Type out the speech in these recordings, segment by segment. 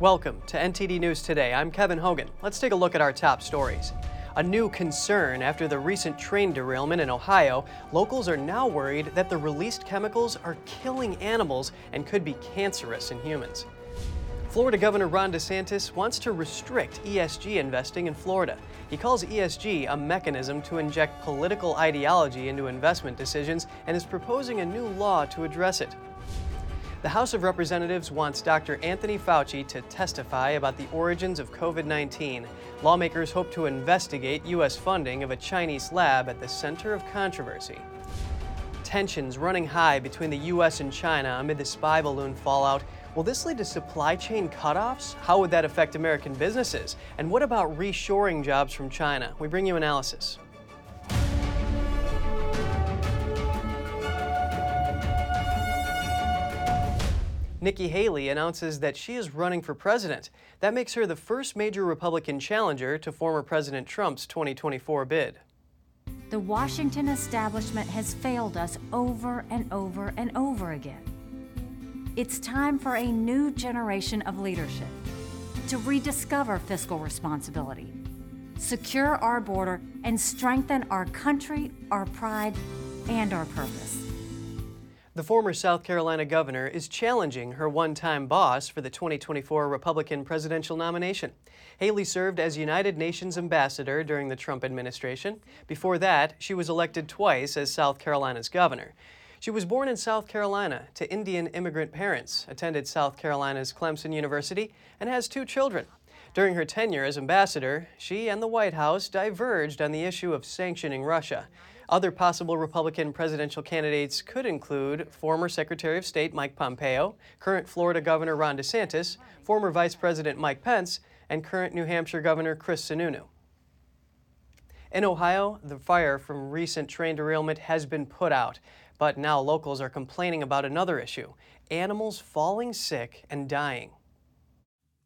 Welcome to NTD News Today. I'm Kevin Hogan. Let's take a look at our top stories. A new concern after the recent train derailment in Ohio, locals are now worried that the released chemicals are killing animals and could be cancerous in humans. Florida Governor Ron DeSantis wants to restrict ESG investing in Florida. He calls ESG a mechanism to inject political ideology into investment decisions and is proposing a new law to address it. The House of Representatives wants Dr. Anthony Fauci to testify about the origins of COVID 19. Lawmakers hope to investigate U.S. funding of a Chinese lab at the center of controversy. Tensions running high between the U.S. and China amid the spy balloon fallout. Will this lead to supply chain cutoffs? How would that affect American businesses? And what about reshoring jobs from China? We bring you analysis. Nikki Haley announces that she is running for president. That makes her the first major Republican challenger to former President Trump's 2024 bid. The Washington establishment has failed us over and over and over again. It's time for a new generation of leadership to rediscover fiscal responsibility, secure our border, and strengthen our country, our pride, and our purpose. The former South Carolina governor is challenging her one time boss for the 2024 Republican presidential nomination. Haley served as United Nations ambassador during the Trump administration. Before that, she was elected twice as South Carolina's governor. She was born in South Carolina to Indian immigrant parents, attended South Carolina's Clemson University, and has two children. During her tenure as ambassador, she and the White House diverged on the issue of sanctioning Russia. Other possible Republican presidential candidates could include former Secretary of State Mike Pompeo, current Florida Governor Ron DeSantis, former Vice President Mike Pence, and current New Hampshire Governor Chris Sununu. In Ohio, the fire from recent train derailment has been put out, but now locals are complaining about another issue animals falling sick and dying.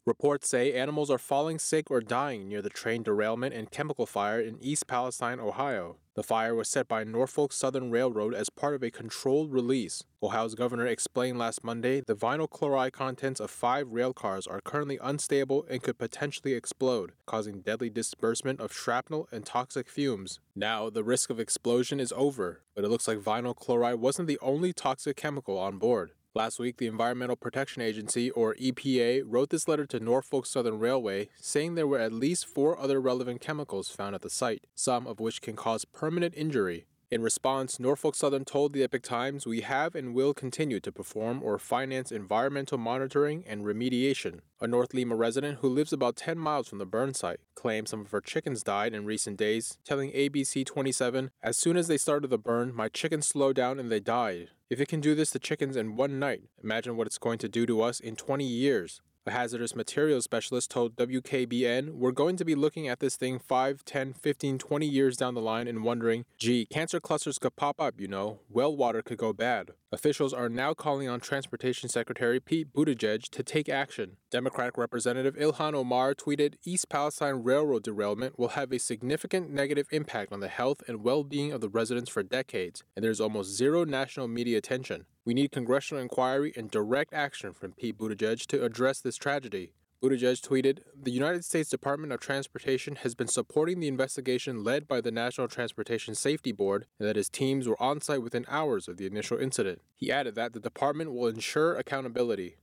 Reports say animals are falling sick or dying near the train derailment and chemical fire in East Palestine, Ohio. The fire was set by Norfolk Southern Railroad as part of a controlled release. Ohio's governor explained last Monday the vinyl chloride contents of five rail cars are currently unstable and could potentially explode, causing deadly disbursement of shrapnel and toxic fumes. Now, the risk of explosion is over, but it looks like vinyl chloride wasn't the only toxic chemical on board. Last week, the Environmental Protection Agency, or EPA, wrote this letter to Norfolk Southern Railway saying there were at least four other relevant chemicals found at the site, some of which can cause permanent injury. In response, Norfolk Southern told the Epoch Times, We have and will continue to perform or finance environmental monitoring and remediation. A North Lima resident who lives about 10 miles from the burn site claims some of her chickens died in recent days, telling ABC 27, As soon as they started the burn, my chickens slowed down and they died. If it can do this to chickens in one night, imagine what it's going to do to us in 20 years. Hazardous materials specialist told WKBN, We're going to be looking at this thing 5, 10, 15, 20 years down the line and wondering, gee, cancer clusters could pop up, you know, well water could go bad. Officials are now calling on Transportation Secretary Pete Buttigieg to take action. Democratic Representative Ilhan Omar tweeted East Palestine Railroad derailment will have a significant negative impact on the health and well being of the residents for decades, and there's almost zero national media attention. We need congressional inquiry and direct action from Pete Buttigieg to address this tragedy. Buttigieg tweeted, The United States Department of Transportation has been supporting the investigation led by the National Transportation Safety Board and that his teams were on site within hours of the initial incident. He added that the department will ensure accountability.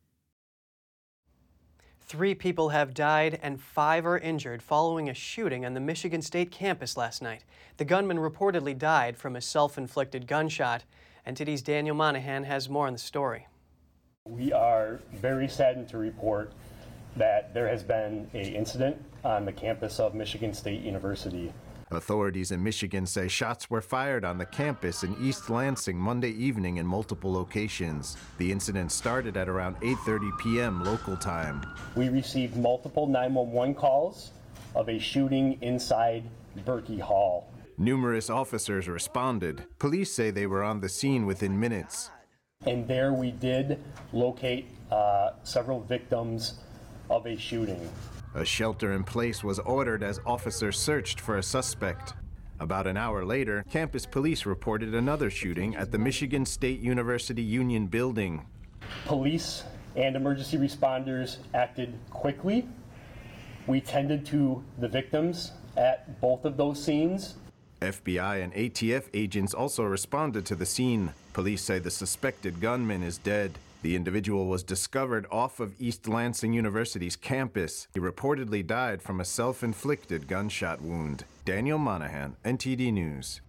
Three people have died and five are injured following a shooting on the Michigan State campus last night. The gunman reportedly died from a self inflicted gunshot. NTD's Daniel Monahan has more on the story. We are very saddened to report that there has been a incident on the campus of Michigan State University. Authorities in Michigan say shots were fired on the campus in East Lansing Monday evening in multiple locations. The incident started at around 8:30 p.m. local time. We received multiple 911 calls of a shooting inside Berkey Hall. Numerous officers responded. Police say they were on the scene within minutes. And there we did locate uh, several victims of a shooting. A shelter in place was ordered as officers searched for a suspect. About an hour later, campus police reported another shooting at the Michigan State University Union building. Police and emergency responders acted quickly. We tended to the victims at both of those scenes. FBI and ATF agents also responded to the scene. Police say the suspected gunman is dead. The individual was discovered off of East Lansing University's campus. He reportedly died from a self inflicted gunshot wound. Daniel Monahan, NTD News.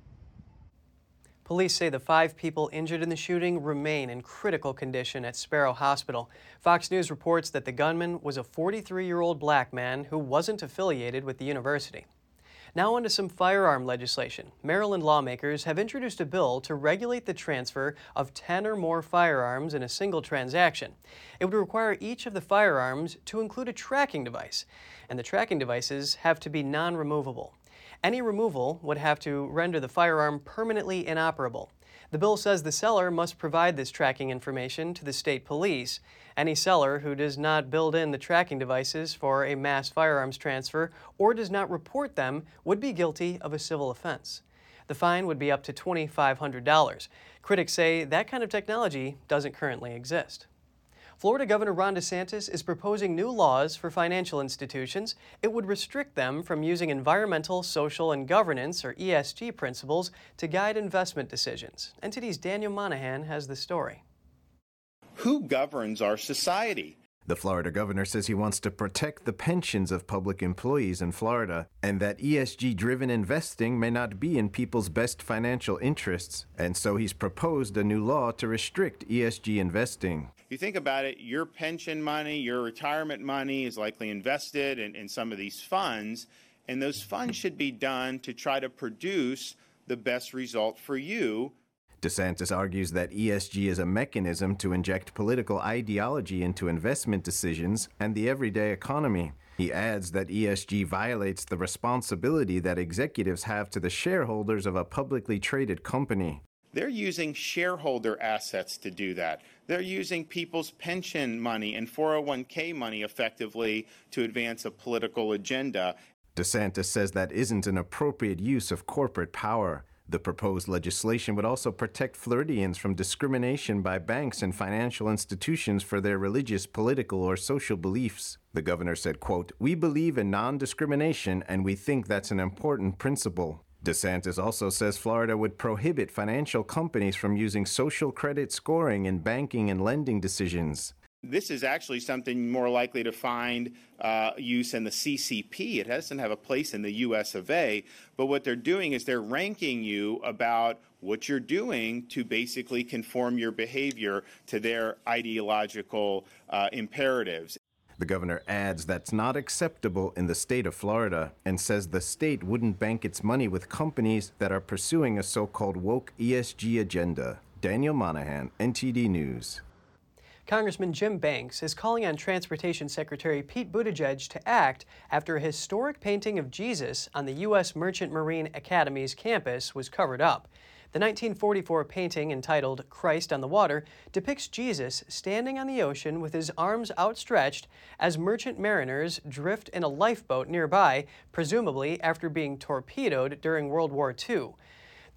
Police say the five people injured in the shooting remain in critical condition at Sparrow Hospital. Fox News reports that the gunman was a 43 year old black man who wasn't affiliated with the university. Now, on to some firearm legislation. Maryland lawmakers have introduced a bill to regulate the transfer of 10 or more firearms in a single transaction. It would require each of the firearms to include a tracking device, and the tracking devices have to be non removable. Any removal would have to render the firearm permanently inoperable. The bill says the seller must provide this tracking information to the state police. Any seller who does not build in the tracking devices for a mass firearms transfer or does not report them would be guilty of a civil offense. The fine would be up to $2,500. Critics say that kind of technology doesn't currently exist. Florida Governor Ron DeSantis is proposing new laws for financial institutions. It would restrict them from using environmental, social, and governance, or ESG, principles to guide investment decisions. NTD's Daniel Monahan has the story. Who governs our society? The Florida governor says he wants to protect the pensions of public employees in Florida and that ESG driven investing may not be in people's best financial interests. And so he's proposed a new law to restrict ESG investing. You think about it, your pension money, your retirement money is likely invested in, in some of these funds, and those funds should be done to try to produce the best result for you DeSantis argues that ESG is a mechanism to inject political ideology into investment decisions and the everyday economy. He adds that ESG violates the responsibility that executives have to the shareholders of a publicly traded company. They're using shareholder assets to do that. They're using people's pension money and 401k money effectively to advance a political agenda. DeSantis says that isn't an appropriate use of corporate power. The proposed legislation would also protect Floridians from discrimination by banks and financial institutions for their religious, political, or social beliefs. The governor said, quote, "We believe in non-discrimination and we think that's an important principle." DeSantis also says Florida would prohibit financial companies from using social credit scoring in banking and lending decisions. This is actually something more likely to find uh, use in the CCP. It doesn't have a place in the US of A. But what they're doing is they're ranking you about what you're doing to basically conform your behavior to their ideological uh, imperatives. The governor adds that's not acceptable in the state of Florida and says the state wouldn't bank its money with companies that are pursuing a so called woke ESG agenda. Daniel Monahan, NTD News. Congressman Jim Banks is calling on Transportation Secretary Pete Buttigieg to act after a historic painting of Jesus on the U.S. Merchant Marine Academy's campus was covered up. The 1944 painting, entitled Christ on the Water, depicts Jesus standing on the ocean with his arms outstretched as merchant mariners drift in a lifeboat nearby, presumably after being torpedoed during World War II.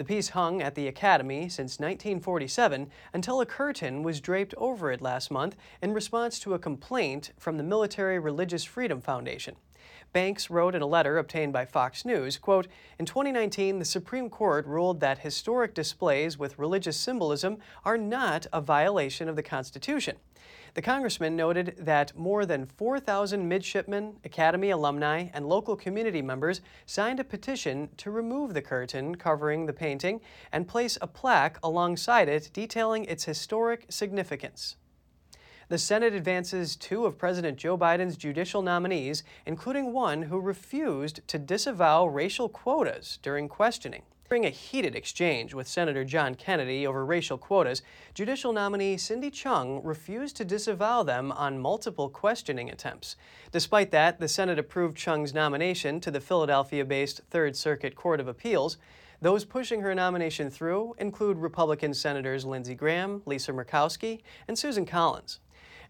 The piece hung at the Academy since 1947 until a curtain was draped over it last month in response to a complaint from the Military Religious Freedom Foundation. Banks wrote in a letter obtained by Fox News, quote, In 2019, the Supreme Court ruled that historic displays with religious symbolism are not a violation of the Constitution. The congressman noted that more than 4,000 midshipmen, Academy alumni, and local community members signed a petition to remove the curtain covering the painting and place a plaque alongside it detailing its historic significance. The Senate advances two of President Joe Biden's judicial nominees, including one who refused to disavow racial quotas during questioning. During a heated exchange with Senator John Kennedy over racial quotas, judicial nominee Cindy Chung refused to disavow them on multiple questioning attempts. Despite that, the Senate approved Chung's nomination to the Philadelphia based Third Circuit Court of Appeals. Those pushing her nomination through include Republican Senators Lindsey Graham, Lisa Murkowski, and Susan Collins.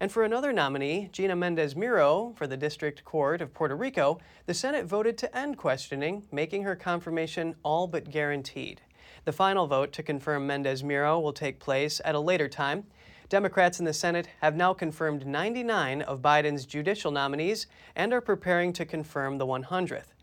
And for another nominee, Gina Mendez Miro, for the District Court of Puerto Rico, the Senate voted to end questioning, making her confirmation all but guaranteed. The final vote to confirm Mendez Miro will take place at a later time. Democrats in the Senate have now confirmed 99 of Biden's judicial nominees and are preparing to confirm the 100th.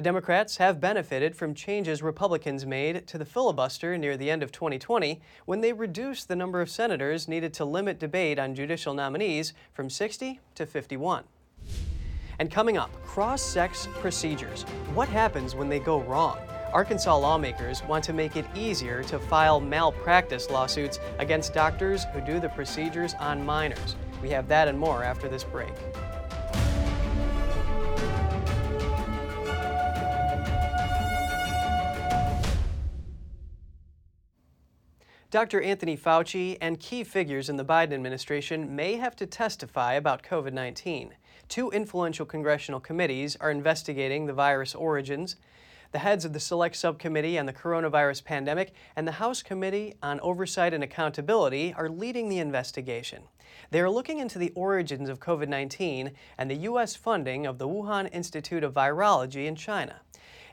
The Democrats have benefited from changes Republicans made to the filibuster near the end of 2020 when they reduced the number of senators needed to limit debate on judicial nominees from 60 to 51. And coming up, cross sex procedures. What happens when they go wrong? Arkansas lawmakers want to make it easier to file malpractice lawsuits against doctors who do the procedures on minors. We have that and more after this break. Dr. Anthony Fauci and key figures in the Biden administration may have to testify about COVID 19. Two influential congressional committees are investigating the virus origins. The heads of the Select Subcommittee on the Coronavirus Pandemic and the House Committee on Oversight and Accountability are leading the investigation. They are looking into the origins of COVID 19 and the U.S. funding of the Wuhan Institute of Virology in China.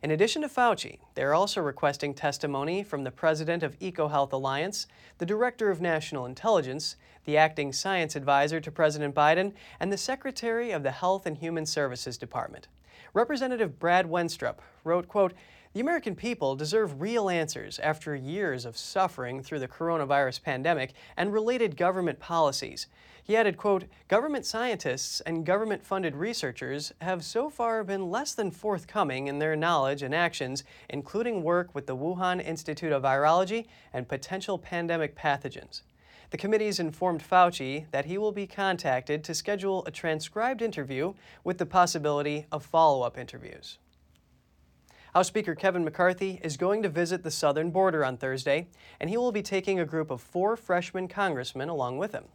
In addition to Fauci, they are also requesting testimony from the president of EcoHealth Alliance, the director of national intelligence, the acting science advisor to President Biden, and the secretary of the Health and Human Services Department. Representative Brad Wenstrup wrote, quote, the American people deserve real answers after years of suffering through the coronavirus pandemic and related government policies. He added, quote, government scientists and government funded researchers have so far been less than forthcoming in their knowledge and actions, including work with the Wuhan Institute of Virology and potential pandemic pathogens. The committees informed Fauci that he will be contacted to schedule a transcribed interview with the possibility of follow up interviews. House Speaker Kevin McCarthy is going to visit the southern border on Thursday, and he will be taking a group of four freshman congressmen along with him.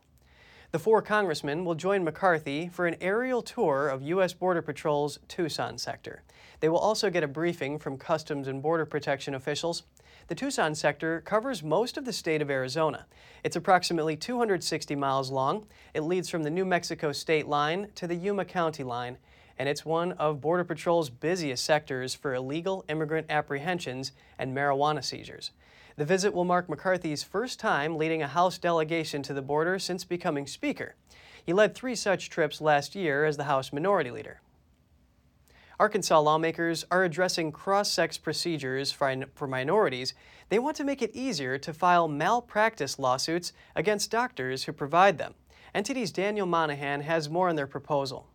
The four congressmen will join McCarthy for an aerial tour of U.S. Border Patrol's Tucson sector. They will also get a briefing from Customs and Border Protection officials. The Tucson sector covers most of the state of Arizona. It's approximately 260 miles long. It leads from the New Mexico state line to the Yuma County line, and it's one of Border Patrol's busiest sectors for illegal immigrant apprehensions and marijuana seizures. The visit will mark McCarthy's first time leading a House delegation to the border since becoming Speaker. He led three such trips last year as the House Minority Leader. Arkansas lawmakers are addressing cross sex procedures for, for minorities. They want to make it easier to file malpractice lawsuits against doctors who provide them. NTD's Daniel Monahan has more on their proposal.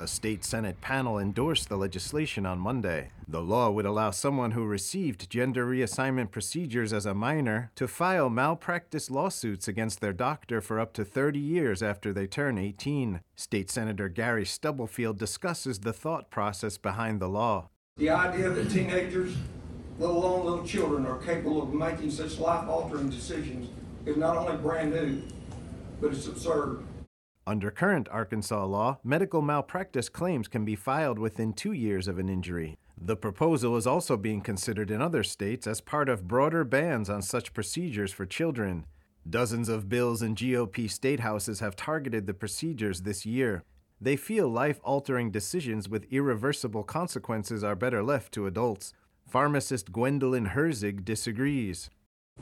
A state Senate panel endorsed the legislation on Monday. The law would allow someone who received gender reassignment procedures as a minor to file malpractice lawsuits against their doctor for up to 30 years after they turn 18. State Senator Gary Stubblefield discusses the thought process behind the law. The idea that teenagers, let alone little children, are capable of making such life altering decisions is not only brand new, but it's absurd. Under current Arkansas law, medical malpractice claims can be filed within two years of an injury. The proposal is also being considered in other states as part of broader bans on such procedures for children. Dozens of bills in GOP state houses have targeted the procedures this year. They feel life altering decisions with irreversible consequences are better left to adults. Pharmacist Gwendolyn Herzig disagrees.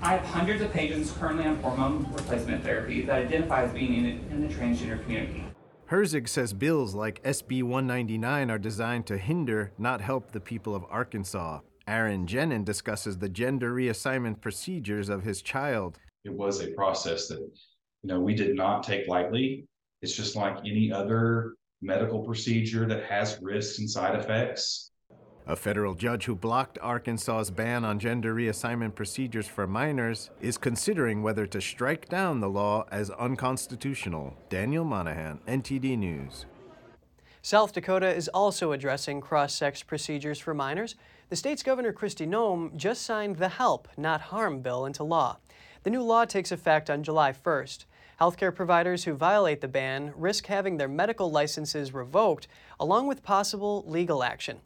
I have hundreds of patients currently on hormone replacement therapy that identify as being in, in the transgender community. Herzig says bills like SB 199 are designed to hinder, not help the people of Arkansas. Aaron Jenin discusses the gender reassignment procedures of his child. It was a process that, you know, we did not take lightly. It's just like any other medical procedure that has risks and side effects. A federal judge who blocked Arkansas's ban on gender reassignment procedures for minors is considering whether to strike down the law as unconstitutional. Daniel Monahan, NTD News. South Dakota is also addressing cross sex procedures for minors. The state's Governor Kristi Noem just signed the Help, Not Harm bill into law. The new law takes effect on July 1st. Healthcare providers who violate the ban risk having their medical licenses revoked, along with possible legal action.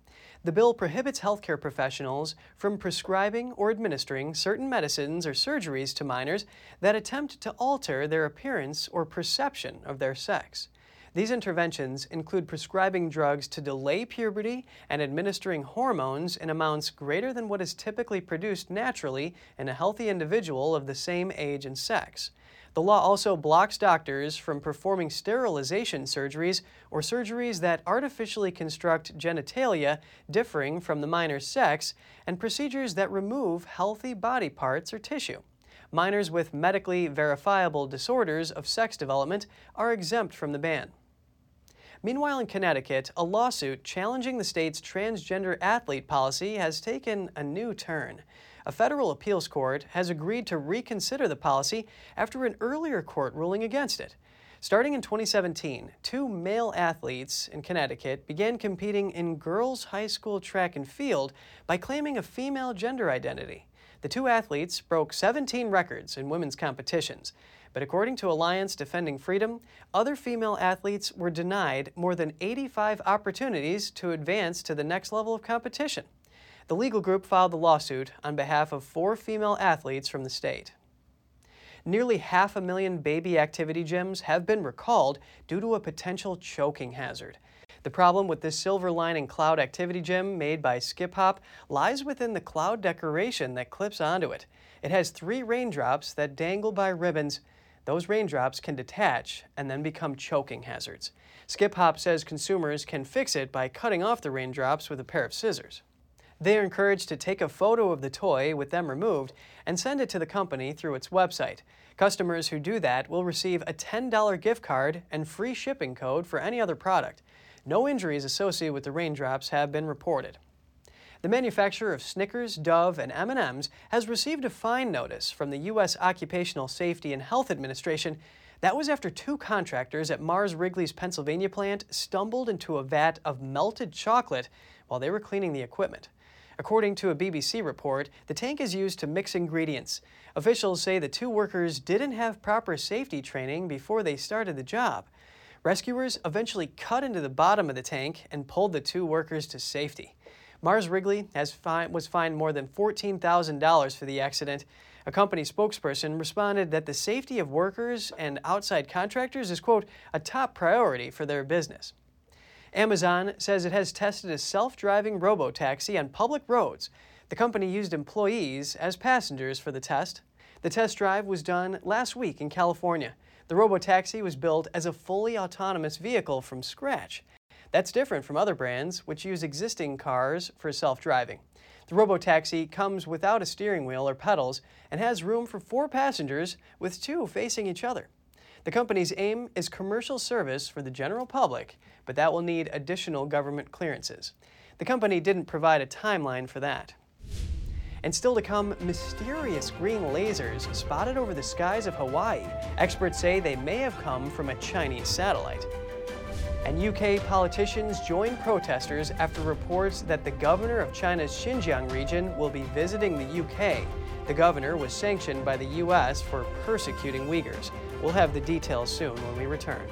The bill prohibits healthcare professionals from prescribing or administering certain medicines or surgeries to minors that attempt to alter their appearance or perception of their sex. These interventions include prescribing drugs to delay puberty and administering hormones in amounts greater than what is typically produced naturally in a healthy individual of the same age and sex. The law also blocks doctors from performing sterilization surgeries or surgeries that artificially construct genitalia differing from the minor's sex and procedures that remove healthy body parts or tissue. Minors with medically verifiable disorders of sex development are exempt from the ban. Meanwhile, in Connecticut, a lawsuit challenging the state's transgender athlete policy has taken a new turn. A federal appeals court has agreed to reconsider the policy after an earlier court ruling against it. Starting in 2017, two male athletes in Connecticut began competing in girls' high school track and field by claiming a female gender identity. The two athletes broke 17 records in women's competitions. But according to Alliance Defending Freedom, other female athletes were denied more than 85 opportunities to advance to the next level of competition. The legal group filed the lawsuit on behalf of four female athletes from the state. Nearly half a million baby activity gyms have been recalled due to a potential choking hazard. The problem with this silver lining cloud activity gym made by Skip Hop lies within the cloud decoration that clips onto it. It has three raindrops that dangle by ribbons those raindrops can detach and then become choking hazards. Skip Hop says consumers can fix it by cutting off the raindrops with a pair of scissors. They are encouraged to take a photo of the toy with them removed and send it to the company through its website. Customers who do that will receive a $10 gift card and free shipping code for any other product. No injuries associated with the raindrops have been reported. The manufacturer of Snickers, Dove, and M&Ms has received a fine notice from the U.S. Occupational Safety and Health Administration. That was after two contractors at Mars Wrigley's Pennsylvania plant stumbled into a vat of melted chocolate while they were cleaning the equipment. According to a BBC report, the tank is used to mix ingredients. Officials say the two workers didn't have proper safety training before they started the job. Rescuers eventually cut into the bottom of the tank and pulled the two workers to safety. Mars Wrigley has was fined more than $14,000 for the accident. A company spokesperson responded that the safety of workers and outside contractors is, quote, a top priority for their business. Amazon says it has tested a self driving robo taxi on public roads. The company used employees as passengers for the test. The test drive was done last week in California. The robo taxi was built as a fully autonomous vehicle from scratch. That's different from other brands, which use existing cars for self driving. The Robotaxi comes without a steering wheel or pedals and has room for four passengers, with two facing each other. The company's aim is commercial service for the general public, but that will need additional government clearances. The company didn't provide a timeline for that. And still to come, mysterious green lasers spotted over the skies of Hawaii. Experts say they may have come from a Chinese satellite. And UK politicians join protesters after reports that the governor of China's Xinjiang region will be visiting the UK. The governor was sanctioned by the US for persecuting Uyghurs. We'll have the details soon when we return.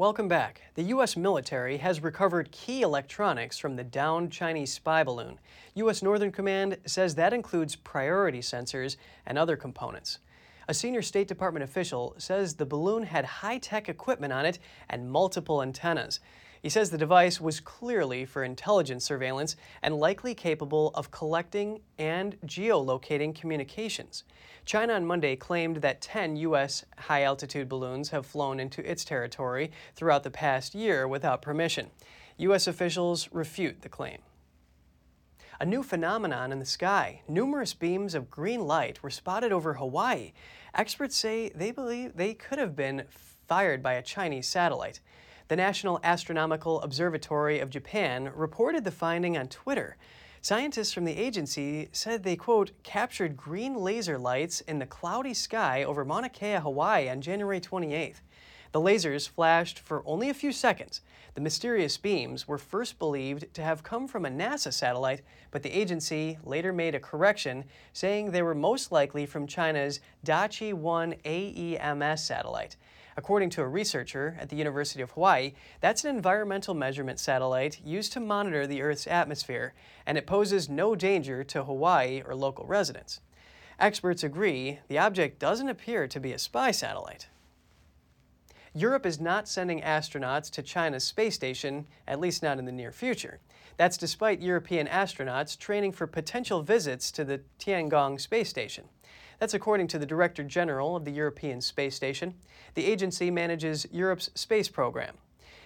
Welcome back. The U.S. military has recovered key electronics from the downed Chinese spy balloon. U.S. Northern Command says that includes priority sensors and other components. A senior State Department official says the balloon had high tech equipment on it and multiple antennas. He says the device was clearly for intelligence surveillance and likely capable of collecting and geolocating communications. China on Monday claimed that 10 U.S. high altitude balloons have flown into its territory throughout the past year without permission. U.S. officials refute the claim. A new phenomenon in the sky. Numerous beams of green light were spotted over Hawaii. Experts say they believe they could have been fired by a Chinese satellite. The National Astronomical Observatory of Japan reported the finding on Twitter. Scientists from the agency said they, quote, captured green laser lights in the cloudy sky over Mauna Kea, Hawaii on January 28th. The lasers flashed for only a few seconds. The mysterious beams were first believed to have come from a NASA satellite, but the agency later made a correction, saying they were most likely from China's Daqi 1 AEMS satellite. According to a researcher at the University of Hawaii, that's an environmental measurement satellite used to monitor the Earth's atmosphere, and it poses no danger to Hawaii or local residents. Experts agree the object doesn't appear to be a spy satellite. Europe is not sending astronauts to China's space station, at least not in the near future. That's despite European astronauts training for potential visits to the Tiangong space station. That's according to the Director General of the European Space Station. The agency manages Europe's space program.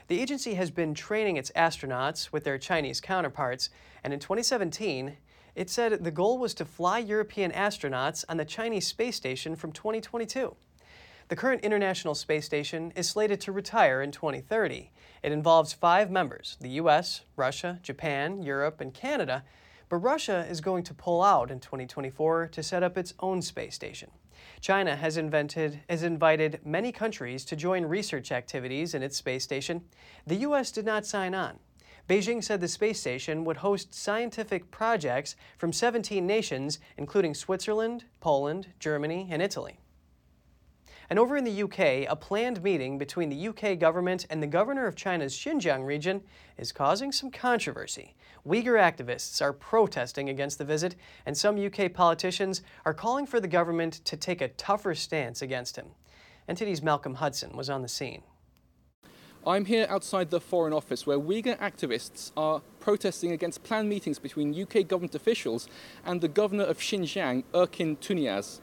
The agency has been training its astronauts with their Chinese counterparts, and in 2017, it said the goal was to fly European astronauts on the Chinese space station from 2022. The current International Space Station is slated to retire in 2030. It involves five members the US, Russia, Japan, Europe, and Canada but Russia is going to pull out in 2024 to set up its own space station. China has invented has invited many countries to join research activities in its space station. The US did not sign on. Beijing said the space station would host scientific projects from 17 nations, including Switzerland, Poland, Germany, and Italy. And over in the UK, a planned meeting between the UK government and the governor of China's Xinjiang region is causing some controversy. Uyghur activists are protesting against the visit, and some UK politicians are calling for the government to take a tougher stance against him. NTD's Malcolm Hudson was on the scene. I'm here outside the Foreign Office where Uyghur activists are protesting against planned meetings between UK government officials and the governor of Xinjiang, Erkin Tuniyaz.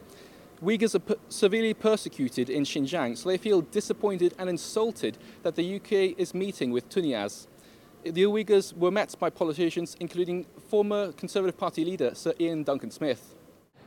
Uyghurs are severely persecuted in Xinjiang, so they feel disappointed and insulted that the UK is meeting with Tuniyaz. The Uyghurs were met by politicians, including former Conservative Party leader Sir Ian Duncan Smith.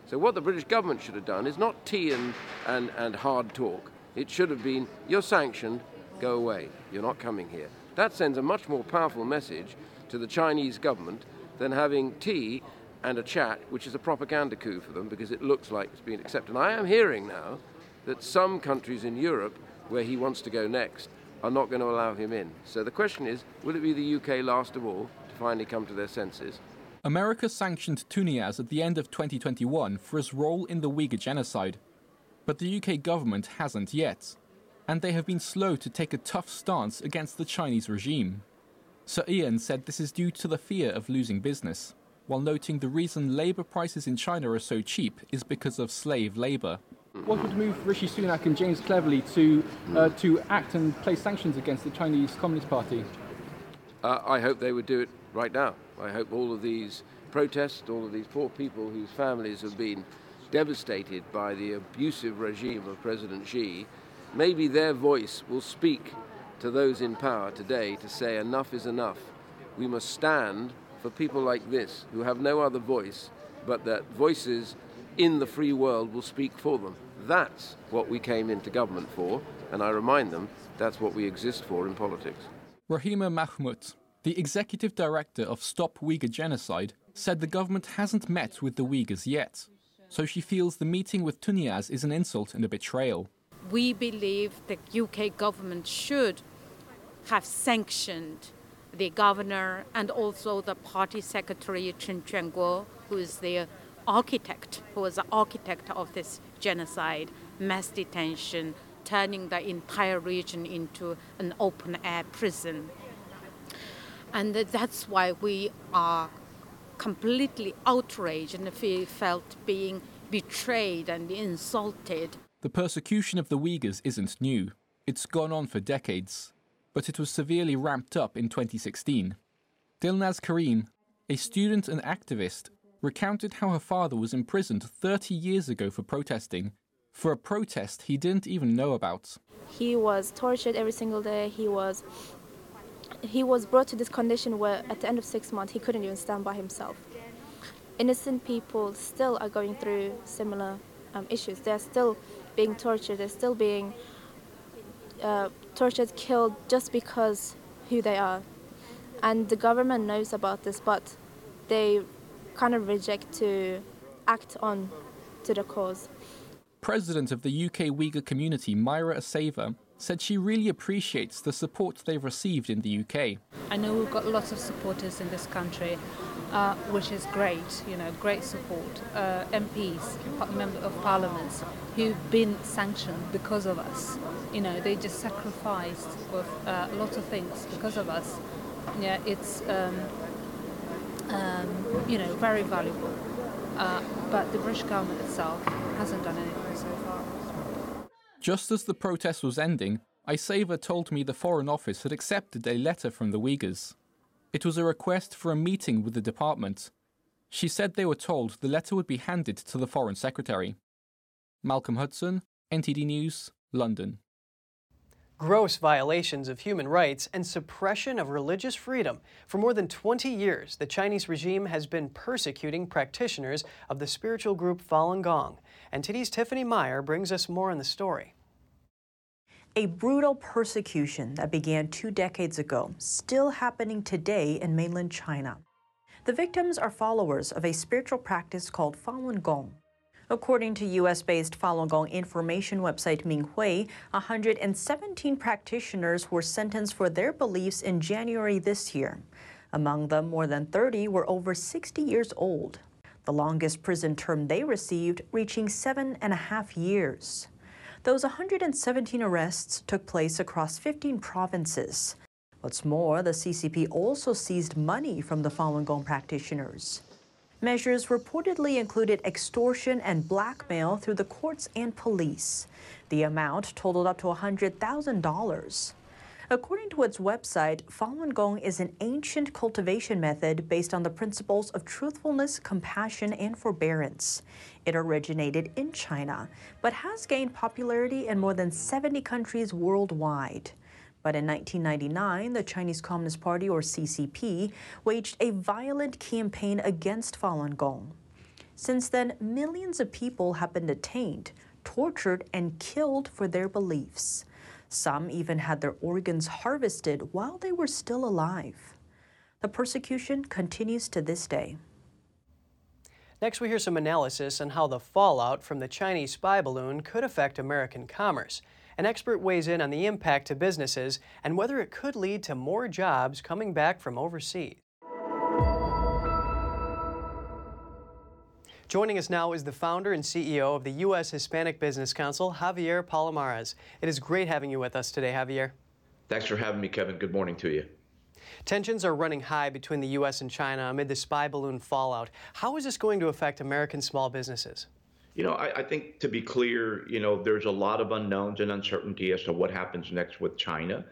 So, what the British government should have done is not tea and, and, and hard talk. It should have been, you're sanctioned, go away, you're not coming here. That sends a much more powerful message to the Chinese government than having tea and a chat, which is a propaganda coup for them because it looks like it's been accepted. And I am hearing now that some countries in Europe where he wants to go next are not going to allow him in. So the question is will it be the UK last of all to finally come to their senses? America sanctioned Tuniyaz at the end of 2021 for his role in the Uyghur genocide. But the UK government hasn't yet, and they have been slow to take a tough stance against the Chinese regime. Sir Ian said this is due to the fear of losing business while noting the reason labour prices in China are so cheap is because of slave labour. What would move Rishi Sunak and James Cleverly to, uh, to act and place sanctions against the Chinese Communist Party? Uh, I hope they would do it right now. I hope all of these protests, all of these poor people whose families have been devastated by the abusive regime of President Xi, maybe their voice will speak to those in power today to say enough is enough. We must stand for people like this who have no other voice, but that voices in the free world will speak for them. That's what we came into government for, and I remind them that's what we exist for in politics. Rahima Mahmut, the executive director of Stop Uyghur Genocide, said the government hasn't met with the Uyghurs yet. So she feels the meeting with Tuniyaz is an insult and a betrayal. We believe the UK government should have sanctioned the governor and also the party secretary Chen Quanguo, who is the architect, who was the architect of this genocide, mass detention, turning the entire region into an open air prison. And that's why we are completely outraged and we felt being betrayed and insulted. The persecution of the Uyghurs isn't new. It's gone on for decades but it was severely ramped up in 2016. Dilnaz Karim, a student and activist, recounted how her father was imprisoned 30 years ago for protesting, for a protest he didn't even know about. He was tortured every single day. He was he was brought to this condition where at the end of 6 months he couldn't even stand by himself. Innocent people still are going through similar um, issues. They're still being tortured. They're still being uh, tortured, killed just because who they are. And the government knows about this, but they kind of reject to act on to the cause. President of the UK Uyghur community, Myra Asava, said she really appreciates the support they've received in the UK. I know we've got lots of supporters in this country, uh, which is great, you know, great support. Uh, MPs, member of parliaments, who've been sanctioned because of us. You know, they just sacrificed with uh, a lot of things because of us. Yeah, it's um, um, you know very valuable. Uh, but the British government itself hasn't done anything so far. Just as the protest was ending, Isava told me the Foreign Office had accepted a letter from the Uyghurs. It was a request for a meeting with the department. She said they were told the letter would be handed to the Foreign Secretary. Malcolm Hudson, NTD News, London. Gross violations of human rights and suppression of religious freedom. For more than 20 years, the Chinese regime has been persecuting practitioners of the spiritual group Falun Gong. NTD's Tiffany Meyer brings us more on the story. A brutal persecution that began two decades ago, still happening today in mainland China. The victims are followers of a spiritual practice called Falun Gong. According to U.S. based Falun Gong information website Minghui, 117 practitioners were sentenced for their beliefs in January this year. Among them, more than 30 were over 60 years old. The longest prison term they received reaching seven and a half years. Those 117 arrests took place across 15 provinces. What's more, the CCP also seized money from the Falun Gong practitioners. Measures reportedly included extortion and blackmail through the courts and police. The amount totaled up to $100,000. According to its website, Falun Gong is an ancient cultivation method based on the principles of truthfulness, compassion, and forbearance. It originated in China, but has gained popularity in more than 70 countries worldwide. But in 1999, the Chinese Communist Party, or CCP, waged a violent campaign against Falun Gong. Since then, millions of people have been detained, tortured, and killed for their beliefs. Some even had their organs harvested while they were still alive. The persecution continues to this day. Next, we hear some analysis on how the fallout from the Chinese spy balloon could affect American commerce. An expert weighs in on the impact to businesses and whether it could lead to more jobs coming back from overseas. Joining us now is the founder and CEO of the U.S. Hispanic Business Council, Javier Palomares. It is great having you with us today, Javier. Thanks for having me, Kevin. Good morning to you. Tensions are running high between the U.S. and China amid the spy balloon fallout. How is this going to affect American small businesses? You know, I, I, think to be clear, you know, there's a lot of unknowns and uncertainty as to what happens next with China.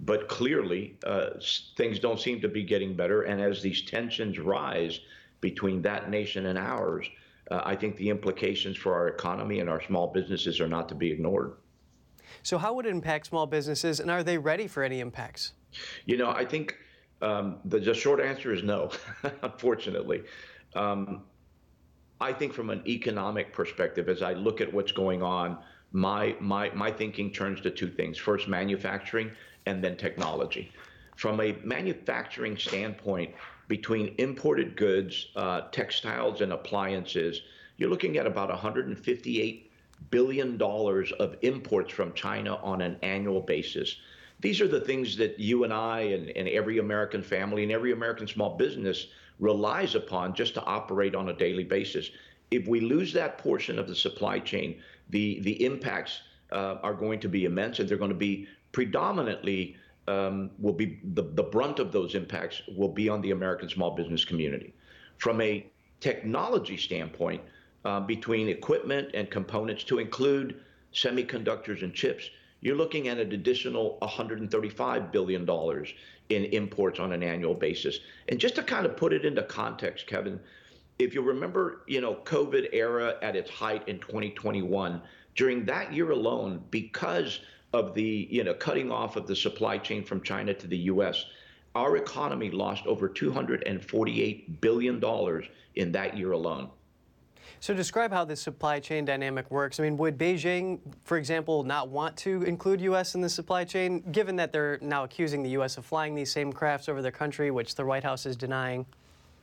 But clearly, uh, things don't seem to be getting better. And as these tensions rise between that nation and ours, uh, I think the implications for our economy and our small businesses are not to be ignored. So, how would it impact small businesses, and are they ready for any impacts? You know, I think um, the, the, short answer is no, unfortunately. Um, I think from an economic perspective, as I look at what's going on, my my my thinking turns to two things: first, manufacturing, and then technology. From a manufacturing standpoint, between imported goods, uh, textiles, and appliances, you're looking at about 158 billion dollars of imports from China on an annual basis. These are the things that you and I and, and every American family and every American small business relies upon just to operate on a daily basis. If we lose that portion of the supply chain, the, the impacts uh, are going to be immense and they're going to be predominantly um, will be the, the brunt of those impacts will be on the American small business community. From a technology standpoint, uh, between equipment and components to include semiconductors and chips, you're looking at an additional $135 billion in imports on an annual basis. And just to kind of put it into context, Kevin, if you remember, you know, COVID era at its height in 2021, during that year alone, because of the, you know, cutting off of the supply chain from China to the US, our economy lost over $248 billion in that year alone. So describe how this supply chain dynamic works. I mean, would Beijing, for example, not want to include U.S. in the supply chain, given that they're now accusing the U.S. of flying these same crafts over their country, which the White House is denying?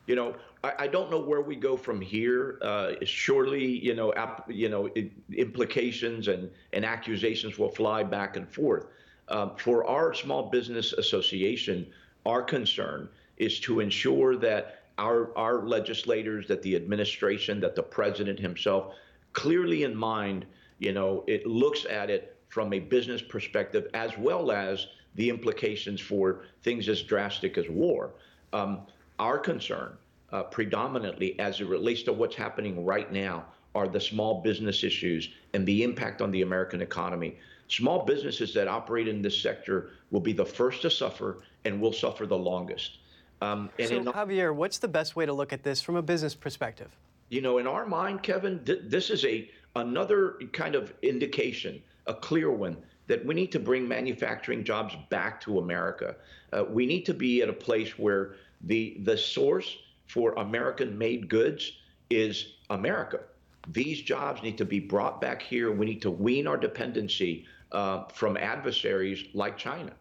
You know, I, I don't know where we go from here. Uh, surely, you know, ap- you know, it, implications and, and accusations will fly back and forth. Um, for our small business association, our concern is to ensure that our, our legislators, that the administration, that the president himself, clearly in mind, you know, it looks at it from a business perspective as well as the implications for things as drastic as war. Um, our concern, uh, predominantly as it relates to what's happening right now, are the small business issues and the impact on the American economy. Small businesses that operate in this sector will be the first to suffer and will suffer the longest. Um, so, in, Javier, what's the best way to look at this from a business perspective? You know, in our mind, Kevin, th- this is a another kind of indication, a clear one, that we need to bring manufacturing jobs back to America. Uh, we need to be at a place where the the source for American-made goods is America. These jobs need to be brought back here. We need to wean our dependency uh, from adversaries like China.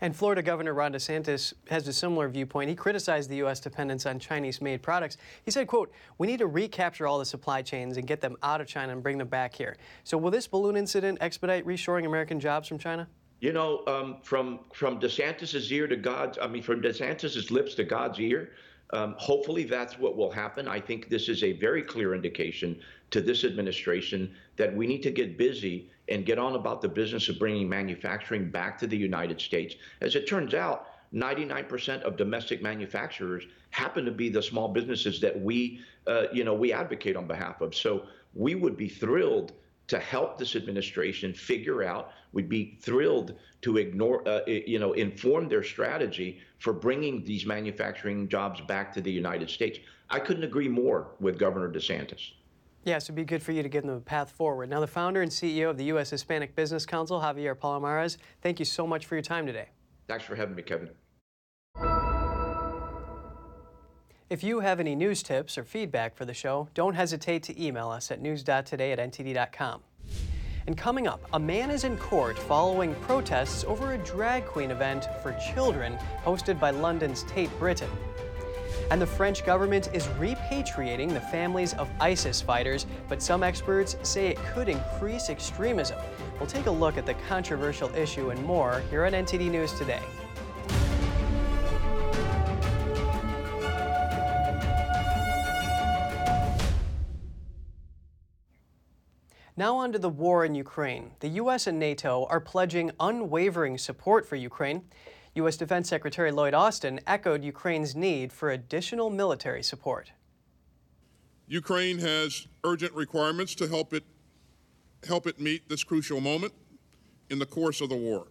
And Florida Governor Ron DeSantis has a similar viewpoint. He criticized the U.S. dependence on Chinese-made products. He said, quote, we need to recapture all the supply chains and get them out of China and bring them back here. So will this balloon incident expedite reshoring American jobs from China? You know, um, from from DeSantis's ear to God's, I mean, from DeSantis's lips to God's ear, um, hopefully, that's what will happen. I think this is a very clear indication to this administration that we need to get busy and get on about the business of bringing manufacturing back to the United States. As it turns out, 99% of domestic manufacturers happen to be the small businesses that we, uh, you know, we advocate on behalf of. So we would be thrilled to help this administration figure out. We'd be thrilled to ignore, uh, you know, inform their strategy for bringing these manufacturing jobs back to the United States. I couldn't agree more with Governor DeSantis. Yes, it'd be good for you to get them a path forward. Now, the founder and CEO of the U.S. Hispanic Business Council, Javier Palomares, thank you so much for your time today. Thanks for having me, Kevin. If you have any news tips or feedback for the show, don't hesitate to email us at news.today at ntd.com. And coming up, a man is in court following protests over a drag queen event for children hosted by London's Tate Britain. And the French government is repatriating the families of ISIS fighters, but some experts say it could increase extremism. We'll take a look at the controversial issue and more here on NTD News today. Now on to the war in Ukraine. The U.S. and NATO are pledging unwavering support for Ukraine. U.S. Defense Secretary Lloyd Austin echoed Ukraine's need for additional military support. Ukraine has urgent requirements to help it help it meet this crucial moment in the course of the war.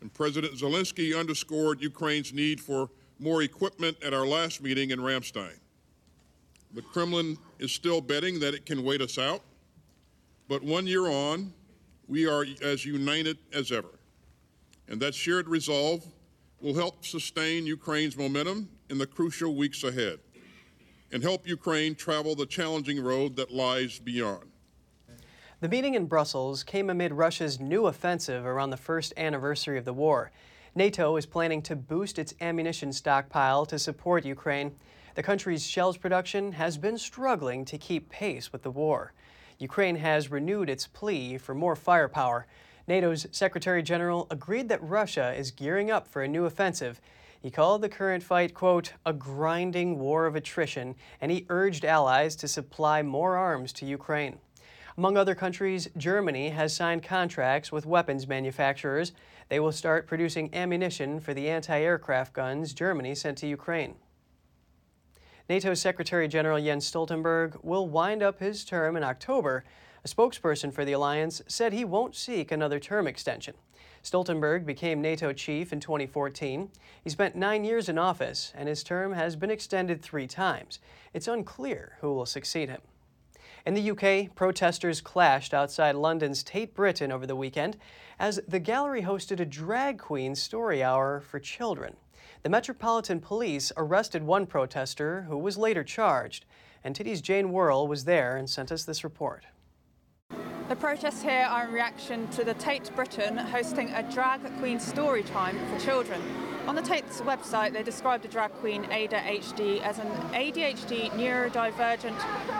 And President Zelensky underscored Ukraine's need for more equipment at our last meeting in Ramstein. The Kremlin is still betting that it can wait us out but one year on, we are as united as ever. And that shared resolve will help sustain Ukraine's momentum in the crucial weeks ahead and help Ukraine travel the challenging road that lies beyond. The meeting in Brussels came amid Russia's new offensive around the first anniversary of the war. NATO is planning to boost its ammunition stockpile to support Ukraine. The country's shells production has been struggling to keep pace with the war. Ukraine has renewed its plea for more firepower. NATO's Secretary General agreed that Russia is gearing up for a new offensive. He called the current fight, quote, a grinding war of attrition, and he urged allies to supply more arms to Ukraine. Among other countries, Germany has signed contracts with weapons manufacturers. They will start producing ammunition for the anti aircraft guns Germany sent to Ukraine. NATO Secretary General Jens Stoltenberg will wind up his term in October. A spokesperson for the alliance said he won't seek another term extension. Stoltenberg became NATO chief in 2014. He spent nine years in office, and his term has been extended three times. It's unclear who will succeed him. In the UK, protesters clashed outside London's Tate Britain over the weekend as the gallery hosted a drag queen story hour for children. The Metropolitan Police arrested one protester who was later charged. NTD's Jane Werrell was there and sent us this report. The protests here are in reaction to the Tate Britain hosting a drag queen story time for children. On the Tate's website, they described the drag queen Aida H Dee as an ADHD neurodivergent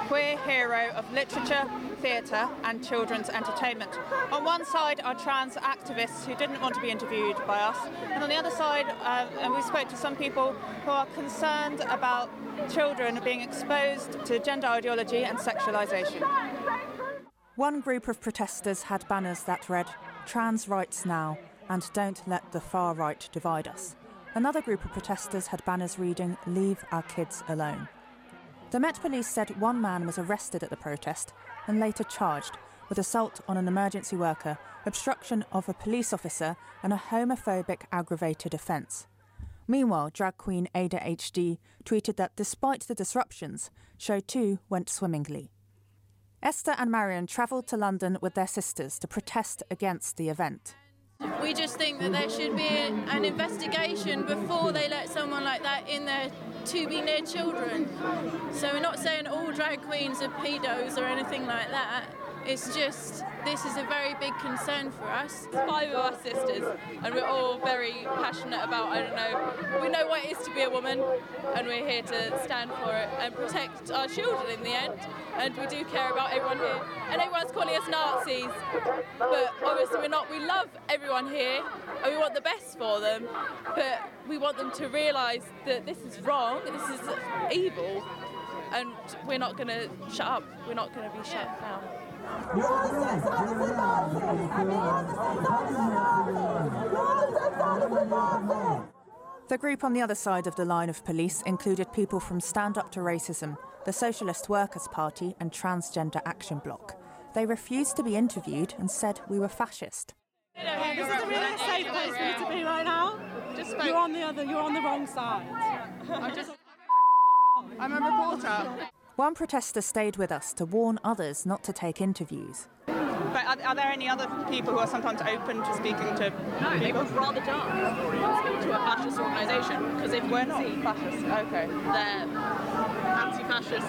queer hero of literature, theatre, and children's entertainment. On one side are trans activists who didn't want to be interviewed by us, and on the other side, uh, and we spoke to some people who are concerned about children being exposed to gender ideology and sexualisation. One group of protesters had banners that read, Trans Rights Now, and Don't Let the Far Right Divide Us. Another group of protesters had banners reading, Leave Our Kids Alone. The Met Police said one man was arrested at the protest and later charged with assault on an emergency worker, obstruction of a police officer, and a homophobic aggravated offence. Meanwhile, drag queen Aida H Dee tweeted that despite the disruptions, show 2 went swimmingly. Esther and Marion travelled to London with their sisters to protest against the event. We just think that there should be an investigation before they let someone like that in there to be near children. So we're not saying all drag queens are pedos or anything like that. It's just, this is a very big concern for us. Five of us sisters, and we're all very passionate about, I don't know, we know what it is to be a woman, and we're here to stand for it and protect our children in the end. And we do care about everyone here. And everyone's calling us Nazis, but obviously we're not. We love everyone here, and we want the best for them, but we want them to realise that this is wrong, this is evil, and we're not going to shut up. We're not going to be shut down. The group on the other side of the line of police included people from Stand Up to Racism, the Socialist Workers' Party, and Transgender Action Bloc. They refused to be interviewed and said we were fascist. This is a really safe place for you to be right now. You're on the other. You're on the wrong side. I'm a reporter. One protester stayed with us to warn others not to take interviews. But are, are there any other people who are sometimes open to speaking to No, they people? would rather die speak to a fascist organisation because if we're not fascist, okay, they're anti-fascist.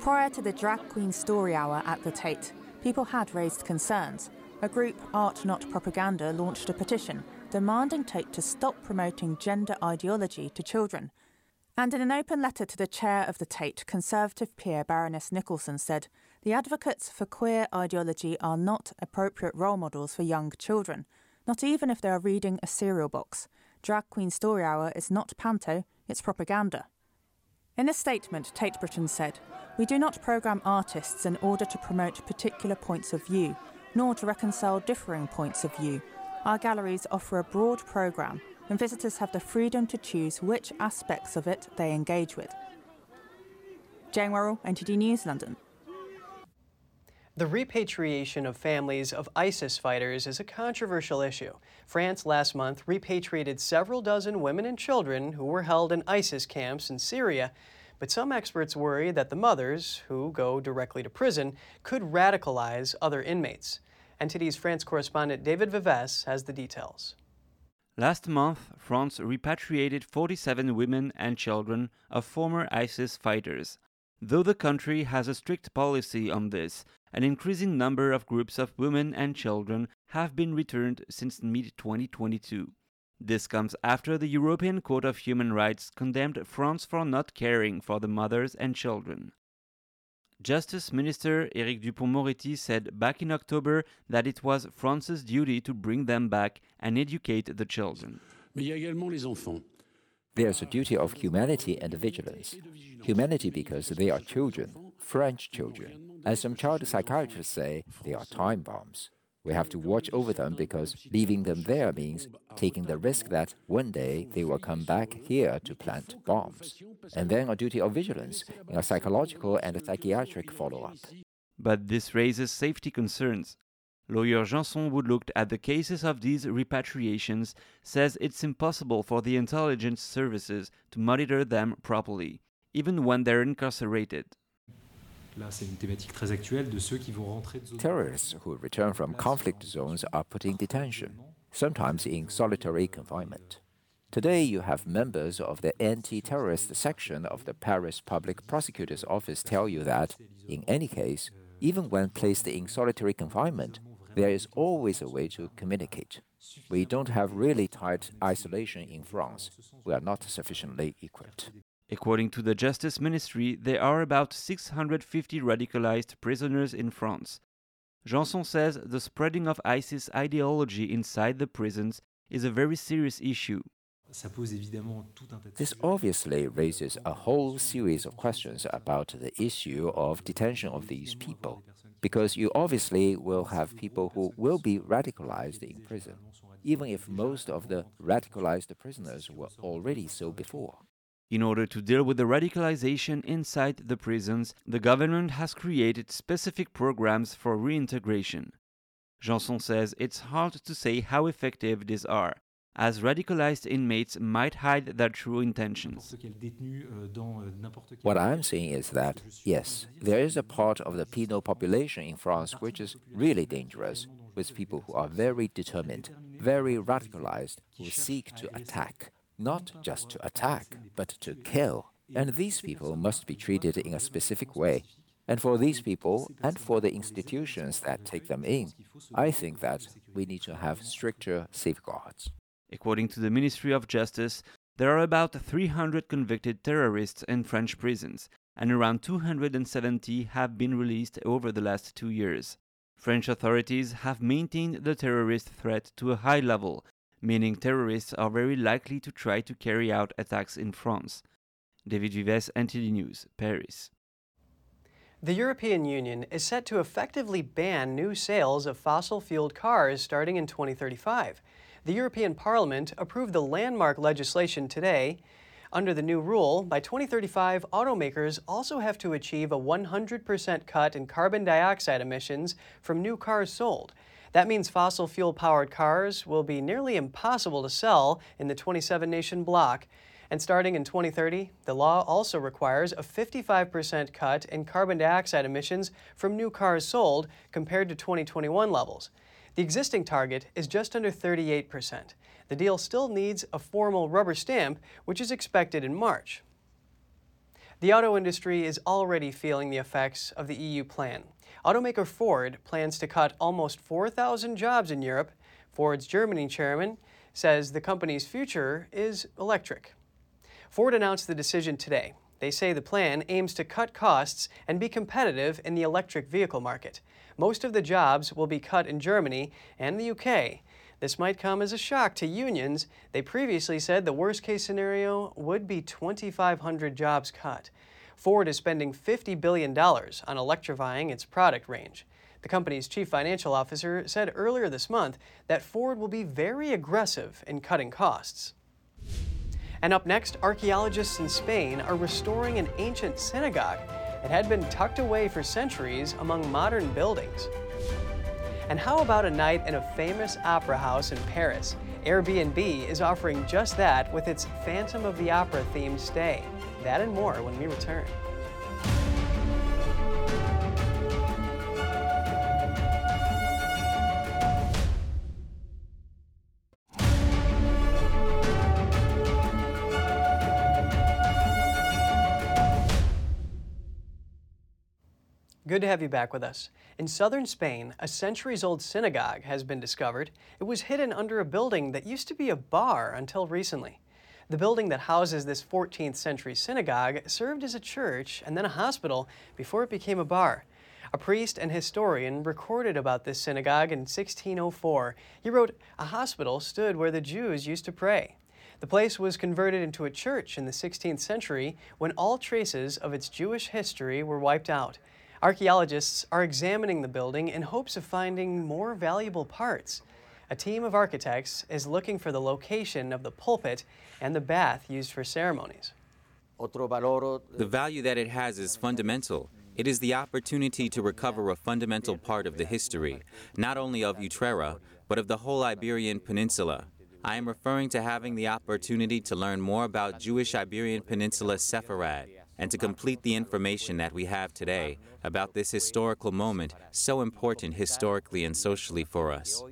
Prior to the Drag Queen Story Hour at the Tate, people had raised concerns. A group, Art Not Propaganda, launched a petition demanding Tate to stop promoting gender ideology to children. And in an open letter to the chair of the Tate, Conservative peer Baroness Nicholson said, The advocates for queer ideology are not appropriate role models for young children, not even if they are reading a cereal box. Drag Queen Story Hour is not panto, it's propaganda. In a statement, Tate Britain said, We do not programme artists in order to promote particular points of view, nor to reconcile differing points of view. Our galleries offer a broad programme, and visitors have the freedom to choose which aspects of it they engage with. Jane Werrell, NTD News, London. The repatriation of families of ISIS fighters is a controversial issue. France last month repatriated several dozen women and children who were held in ISIS camps in Syria, but some experts worry that the mothers, who go directly to prison, could radicalize other inmates. NTD's France correspondent David Vives has the details. Last month, France repatriated 47 women and children of former ISIS fighters. Though the country has a strict policy on this, an increasing number of groups of women and children have been returned since mid 2022. This comes after the European Court of Human Rights condemned France for not caring for the mothers and children. Justice Minister Éric Dupond-Moretti said back in October that it was France's duty to bring them back and educate the children. There's a duty of humanity and vigilance. Humanity because they are children, French children. As some child psychiatrists say, they are time bombs. We have to watch over them because leaving them there means taking the risk that one day they will come back here to plant bombs. And then a duty of vigilance in a psychological and psychiatric follow up. But this raises safety concerns. Lawyer Janson, who looked at the cases of these repatriations, says it's impossible for the intelligence services to monitor them properly, even when they're incarcerated. Terrorists who return from conflict zones are put in detention, sometimes in solitary confinement. Today, you have members of the anti terrorist section of the Paris Public Prosecutor's Office tell you that, in any case, Even when placed in solitary confinement, there is always a way to communicate. We don't have really tight isolation in France. We are not sufficiently equipped. According to the Justice Ministry, there are about 650 radicalized prisoners in France. Janson says the spreading of ISIS ideology inside the prisons is a very serious issue. This obviously raises a whole series of questions about the issue of detention of these people, because you obviously will have people who will be radicalized in prison, even if most of the radicalized prisoners were already so before. In order to deal with the radicalization inside the prisons, the government has created specific programs for reintegration. Janson says it's hard to say how effective these are, as radicalized inmates might hide their true intentions. What I'm saying is that, yes, there is a part of the penal population in France which is really dangerous, with people who are very determined, very radicalized, who seek to attack not just to attack, but to kill. And these people must be treated in a specific way. And for these people and for the institutions that take them in, I think that we need to have stricter safeguards. According to the Ministry of Justice, there are about 300 convicted terrorists in French prisons, and around 270 have been released over the last two years. French authorities have maintained the terrorist threat to a high level meaning terrorists are very likely to try to carry out attacks in France. David Vives, NTD News, Paris. The European Union is set to effectively ban new sales of fossil fueled cars starting in 2035. The European Parliament approved the landmark legislation today. Under the new rule, by 2035, automakers also have to achieve a 100% cut in carbon dioxide emissions from new cars sold. That means fossil fuel powered cars will be nearly impossible to sell in the 27 nation bloc. And starting in 2030, the law also requires a 55% cut in carbon dioxide emissions from new cars sold compared to 2021 levels. The existing target is just under 38%. The deal still needs a formal rubber stamp, which is expected in March. The auto industry is already feeling the effects of the EU plan. Automaker Ford plans to cut almost 4,000 jobs in Europe. Ford's Germany chairman says the company's future is electric. Ford announced the decision today. They say the plan aims to cut costs and be competitive in the electric vehicle market. Most of the jobs will be cut in Germany and the UK. This might come as a shock to unions. They previously said the worst case scenario would be 2,500 jobs cut. Ford is spending $50 billion on electrifying its product range. The company's chief financial officer said earlier this month that Ford will be very aggressive in cutting costs. And up next, archaeologists in Spain are restoring an ancient synagogue. It had been tucked away for centuries among modern buildings. And how about a night in a famous opera house in Paris? Airbnb is offering just that with its Phantom of the Opera themed stay. That and more when we return. Good to have you back with us. In southern Spain, a centuries old synagogue has been discovered. It was hidden under a building that used to be a bar until recently. The building that houses this 14th century synagogue served as a church and then a hospital before it became a bar. A priest and historian recorded about this synagogue in 1604. He wrote, A hospital stood where the Jews used to pray. The place was converted into a church in the 16th century when all traces of its Jewish history were wiped out. Archaeologists are examining the building in hopes of finding more valuable parts a team of architects is looking for the location of the pulpit and the bath used for ceremonies. The value that it has is fundamental. It is the opportunity to recover a fundamental part of the history, not only of Utrera, but of the whole Iberian Peninsula. I am referring to having the opportunity to learn more about Jewish Iberian Peninsula Sepharad and to complete the information that we have today about this historical moment so important historically and socially for us.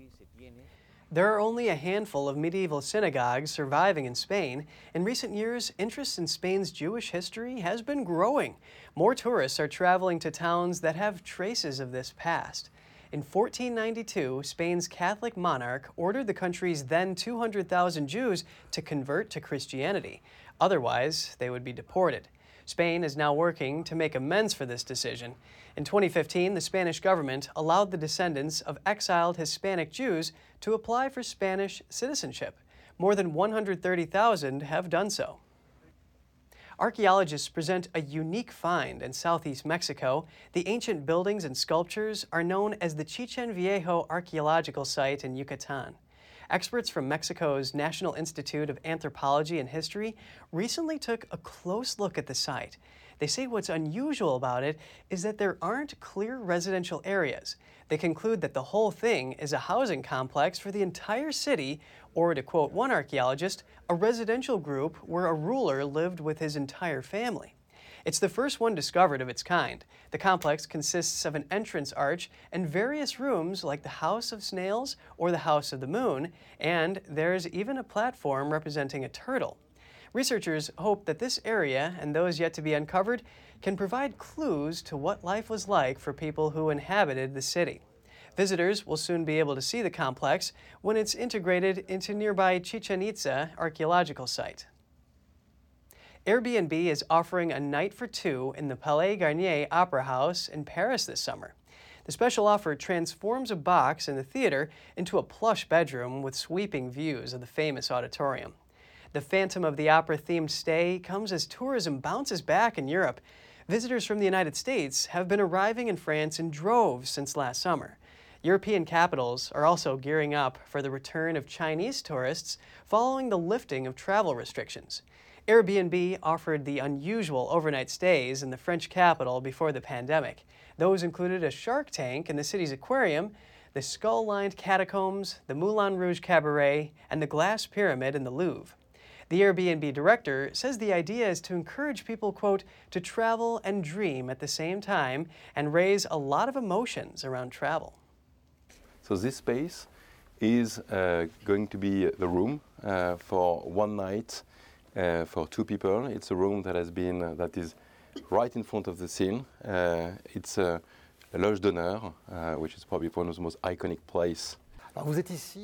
There are only a handful of medieval synagogues surviving in Spain. In recent years, interest in Spain's Jewish history has been growing. More tourists are traveling to towns that have traces of this past. In 1492, Spain's Catholic monarch ordered the country's then 200,000 Jews to convert to Christianity. Otherwise, they would be deported. Spain is now working to make amends for this decision. In 2015, the Spanish government allowed the descendants of exiled Hispanic Jews to apply for Spanish citizenship. More than 130,000 have done so. Archaeologists present a unique find in southeast Mexico. The ancient buildings and sculptures are known as the Chichen Viejo Archaeological Site in Yucatan. Experts from Mexico's National Institute of Anthropology and History recently took a close look at the site. They say what's unusual about it is that there aren't clear residential areas. They conclude that the whole thing is a housing complex for the entire city, or to quote one archaeologist, a residential group where a ruler lived with his entire family. It's the first one discovered of its kind. The complex consists of an entrance arch and various rooms like the House of Snails or the House of the Moon, and there's even a platform representing a turtle. Researchers hope that this area and those yet to be uncovered can provide clues to what life was like for people who inhabited the city. Visitors will soon be able to see the complex when it's integrated into nearby Chichen Itza archaeological site. Airbnb is offering a night for two in the Palais Garnier Opera House in Paris this summer. The special offer transforms a box in the theater into a plush bedroom with sweeping views of the famous auditorium. The Phantom of the Opera themed stay comes as tourism bounces back in Europe. Visitors from the United States have been arriving in France in droves since last summer. European capitals are also gearing up for the return of Chinese tourists following the lifting of travel restrictions. Airbnb offered the unusual overnight stays in the French capital before the pandemic. Those included a shark tank in the city's aquarium, the skull lined catacombs, the Moulin Rouge Cabaret, and the Glass Pyramid in the Louvre. The Airbnb director says the idea is to encourage people, quote, to travel and dream at the same time and raise a lot of emotions around travel. So, this space is uh, going to be the room uh, for one night uh, for two people. It's a room that has been uh, that is right in front of the scene. Uh, it's a, a loge d'honneur, uh, which is probably one of the most iconic places.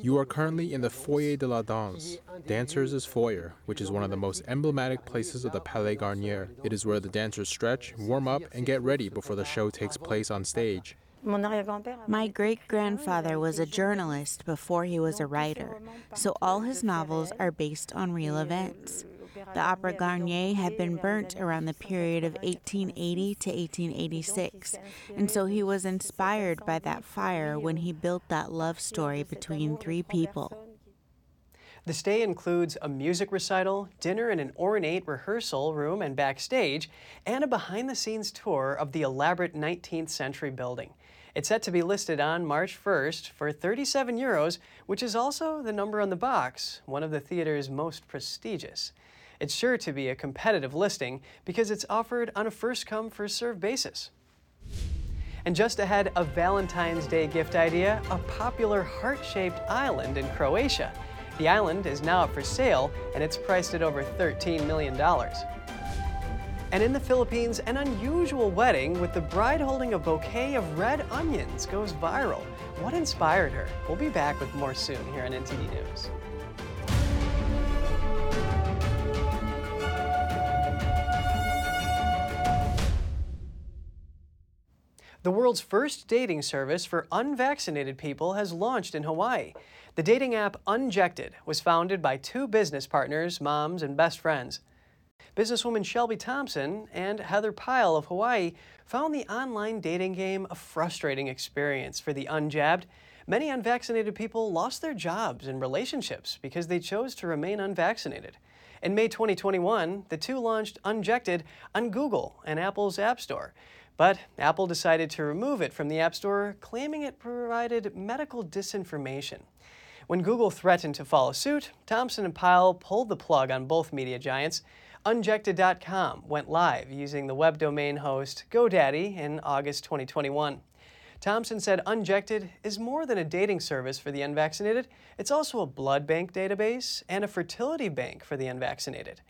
You are currently in the Foyer de la Danse, Dancers' Foyer, which is one of the most emblematic places of the Palais Garnier. It is where the dancers stretch, warm up, and get ready before the show takes place on stage. My great grandfather was a journalist before he was a writer, so all his novels are based on real events. The Opera Garnier had been burnt around the period of 1880 to 1886, and so he was inspired by that fire when he built that love story between three people. The stay includes a music recital, dinner in an ornate rehearsal room and backstage, and a behind the scenes tour of the elaborate 19th century building. It's set to be listed on March 1st for 37 euros, which is also the number on the box, one of the theater's most prestigious. It's sure to be a competitive listing because it's offered on a first come, first served basis. And just ahead of Valentine's Day gift idea, a popular heart shaped island in Croatia. The island is now up for sale and it's priced at over $13 million. And in the Philippines, an unusual wedding with the bride holding a bouquet of red onions goes viral. What inspired her? We'll be back with more soon here on NTD News. The world's first dating service for unvaccinated people has launched in Hawaii. The dating app Unjected was founded by two business partners, moms, and best friends. Businesswoman Shelby Thompson and Heather Pyle of Hawaii found the online dating game a frustrating experience for the unjabbed. Many unvaccinated people lost their jobs and relationships because they chose to remain unvaccinated. In May 2021, the two launched Unjected on Google and Apple's App Store. But Apple decided to remove it from the App Store, claiming it provided medical disinformation. When Google threatened to follow suit, Thompson and Pyle pulled the plug on both media giants. Unjected.com went live using the web domain host GoDaddy in August 2021. Thompson said Unjected is more than a dating service for the unvaccinated, it's also a blood bank database and a fertility bank for the unvaccinated.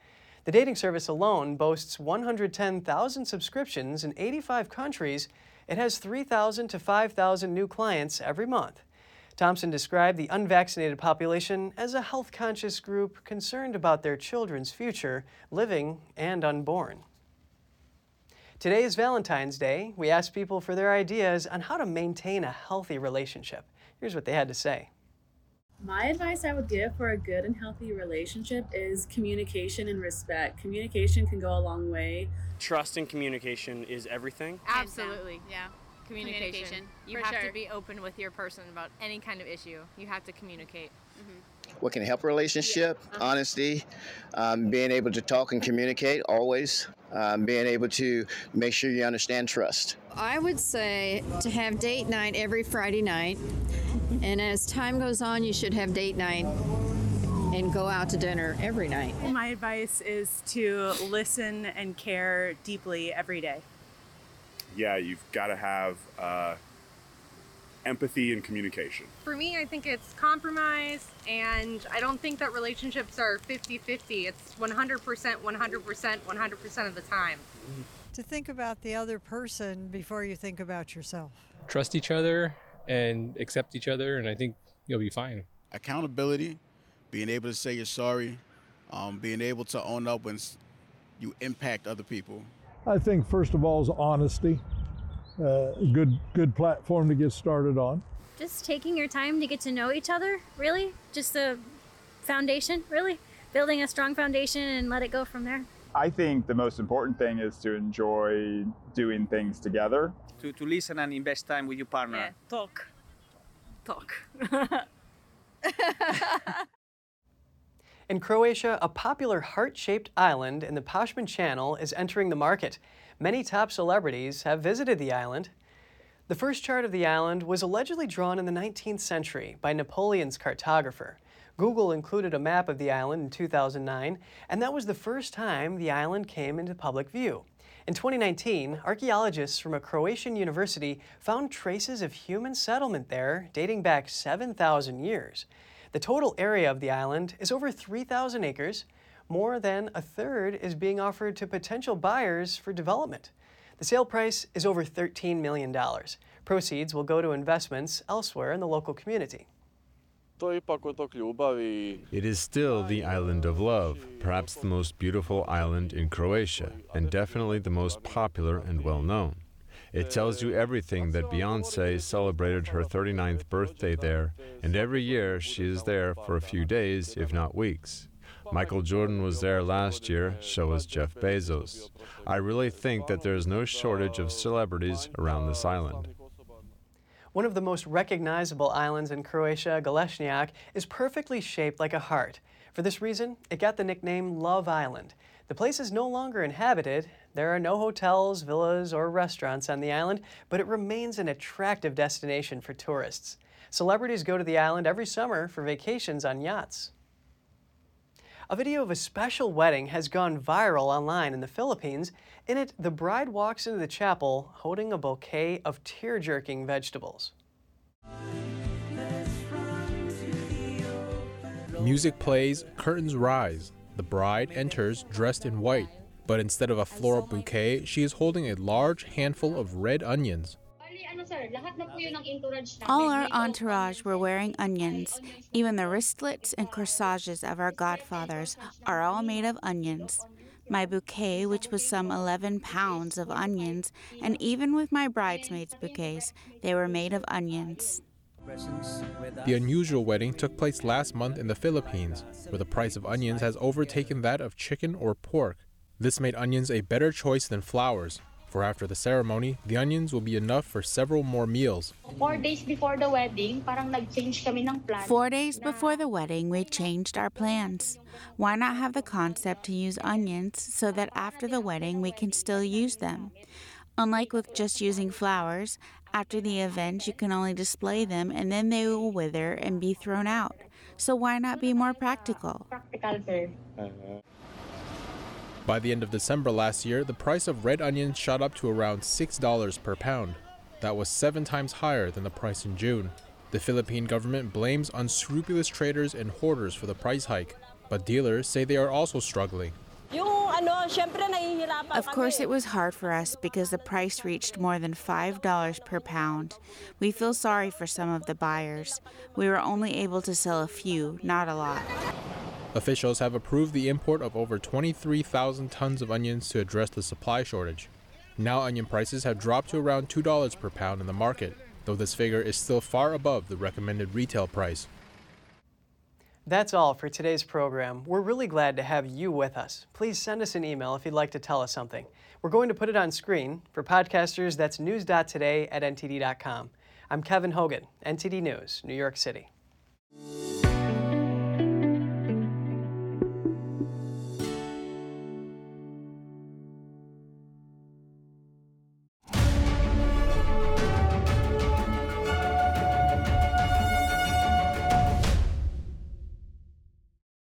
The dating service alone boasts 110,000 subscriptions in 85 countries. It has 3,000 to 5,000 new clients every month. Thompson described the unvaccinated population as a health conscious group concerned about their children's future, living and unborn. Today is Valentine's Day. We asked people for their ideas on how to maintain a healthy relationship. Here's what they had to say. My advice I would give for a good and healthy relationship is communication and respect. Communication can go a long way. Trust and communication is everything. Absolutely, yeah. Communication. Communication, You for have sure. to be open with your person about any kind of issue. You have to communicate. Mm-hmm. What can help a relationship honesty um, being able to talk and communicate always um, being able to make sure you understand trust I would say to have date night every Friday night. And as time goes on, you should have date night and go out to dinner every night. My advice is to listen and care deeply every day. yeah, you've got to have uh, empathy and communication. For me, I think it's compromise, and I don't think that relationships are 50 50. It's 100%, 100%, 100% of the time. To think about the other person before you think about yourself. trust each other and accept each other, and I think you'll be fine. accountability, being able to say you're sorry, um, being able to own up when you impact other people. I think first of all is honesty. Uh, good good platform to get started on. Just taking your time to get to know each other, really. Just a foundation, really. Building a strong foundation and let it go from there. I think the most important thing is to enjoy doing things together. To, to listen and invest time with your partner. Yeah, Talk. Talk. In Croatia, a popular heart shaped island in the Pashman Channel is entering the market. Many top celebrities have visited the island. The first chart of the island was allegedly drawn in the 19th century by Napoleon's cartographer. Google included a map of the island in 2009, and that was the first time the island came into public view. In 2019, archaeologists from a Croatian university found traces of human settlement there dating back 7,000 years. The total area of the island is over 3,000 acres. More than a third is being offered to potential buyers for development. The sale price is over $13 million. Proceeds will go to investments elsewhere in the local community. It is still the island of love, perhaps the most beautiful island in Croatia, and definitely the most popular and well known. It tells you everything that Beyonce celebrated her 39th birthday there, and every year she is there for a few days, if not weeks. Michael Jordan was there last year, so was Jeff Bezos. I really think that there is no shortage of celebrities around this island. One of the most recognizable islands in Croatia, Galešnjak, is perfectly shaped like a heart. For this reason, it got the nickname Love Island. The place is no longer inhabited. There are no hotels, villas, or restaurants on the island, but it remains an attractive destination for tourists. Celebrities go to the island every summer for vacations on yachts. A video of a special wedding has gone viral online in the Philippines. In it, the bride walks into the chapel holding a bouquet of tear jerking vegetables. Music plays, curtains rise. The bride enters dressed in white, but instead of a floral bouquet, she is holding a large handful of red onions. All our entourage were wearing onions. Even the wristlets and corsages of our godfathers are all made of onions. My bouquet, which was some 11 pounds of onions, and even with my bridesmaids' bouquets, they were made of onions. The unusual wedding took place last month in the Philippines, where the price of onions has overtaken that of chicken or pork. This made onions a better choice than flowers, for after the ceremony, the onions will be enough for several more meals. Four days before the wedding, parang nag-change kami ng plan. Four days before the wedding, we changed our plans. Why not have the concept to use onions so that after the wedding we can still use them? Unlike with just using flowers, after the event you can only display them and then they will wither and be thrown out. So why not be more practical? Practical, sir. Uh-huh. By the end of December last year, the price of red onions shot up to around $6 per pound. That was seven times higher than the price in June. The Philippine government blames unscrupulous traders and hoarders for the price hike, but dealers say they are also struggling. Of course, it was hard for us because the price reached more than $5 per pound. We feel sorry for some of the buyers. We were only able to sell a few, not a lot. Officials have approved the import of over 23,000 tons of onions to address the supply shortage. Now, onion prices have dropped to around $2 per pound in the market, though this figure is still far above the recommended retail price. That's all for today's program. We're really glad to have you with us. Please send us an email if you'd like to tell us something. We're going to put it on screen. For podcasters, that's news.today at ntd.com. I'm Kevin Hogan, NTD News, New York City.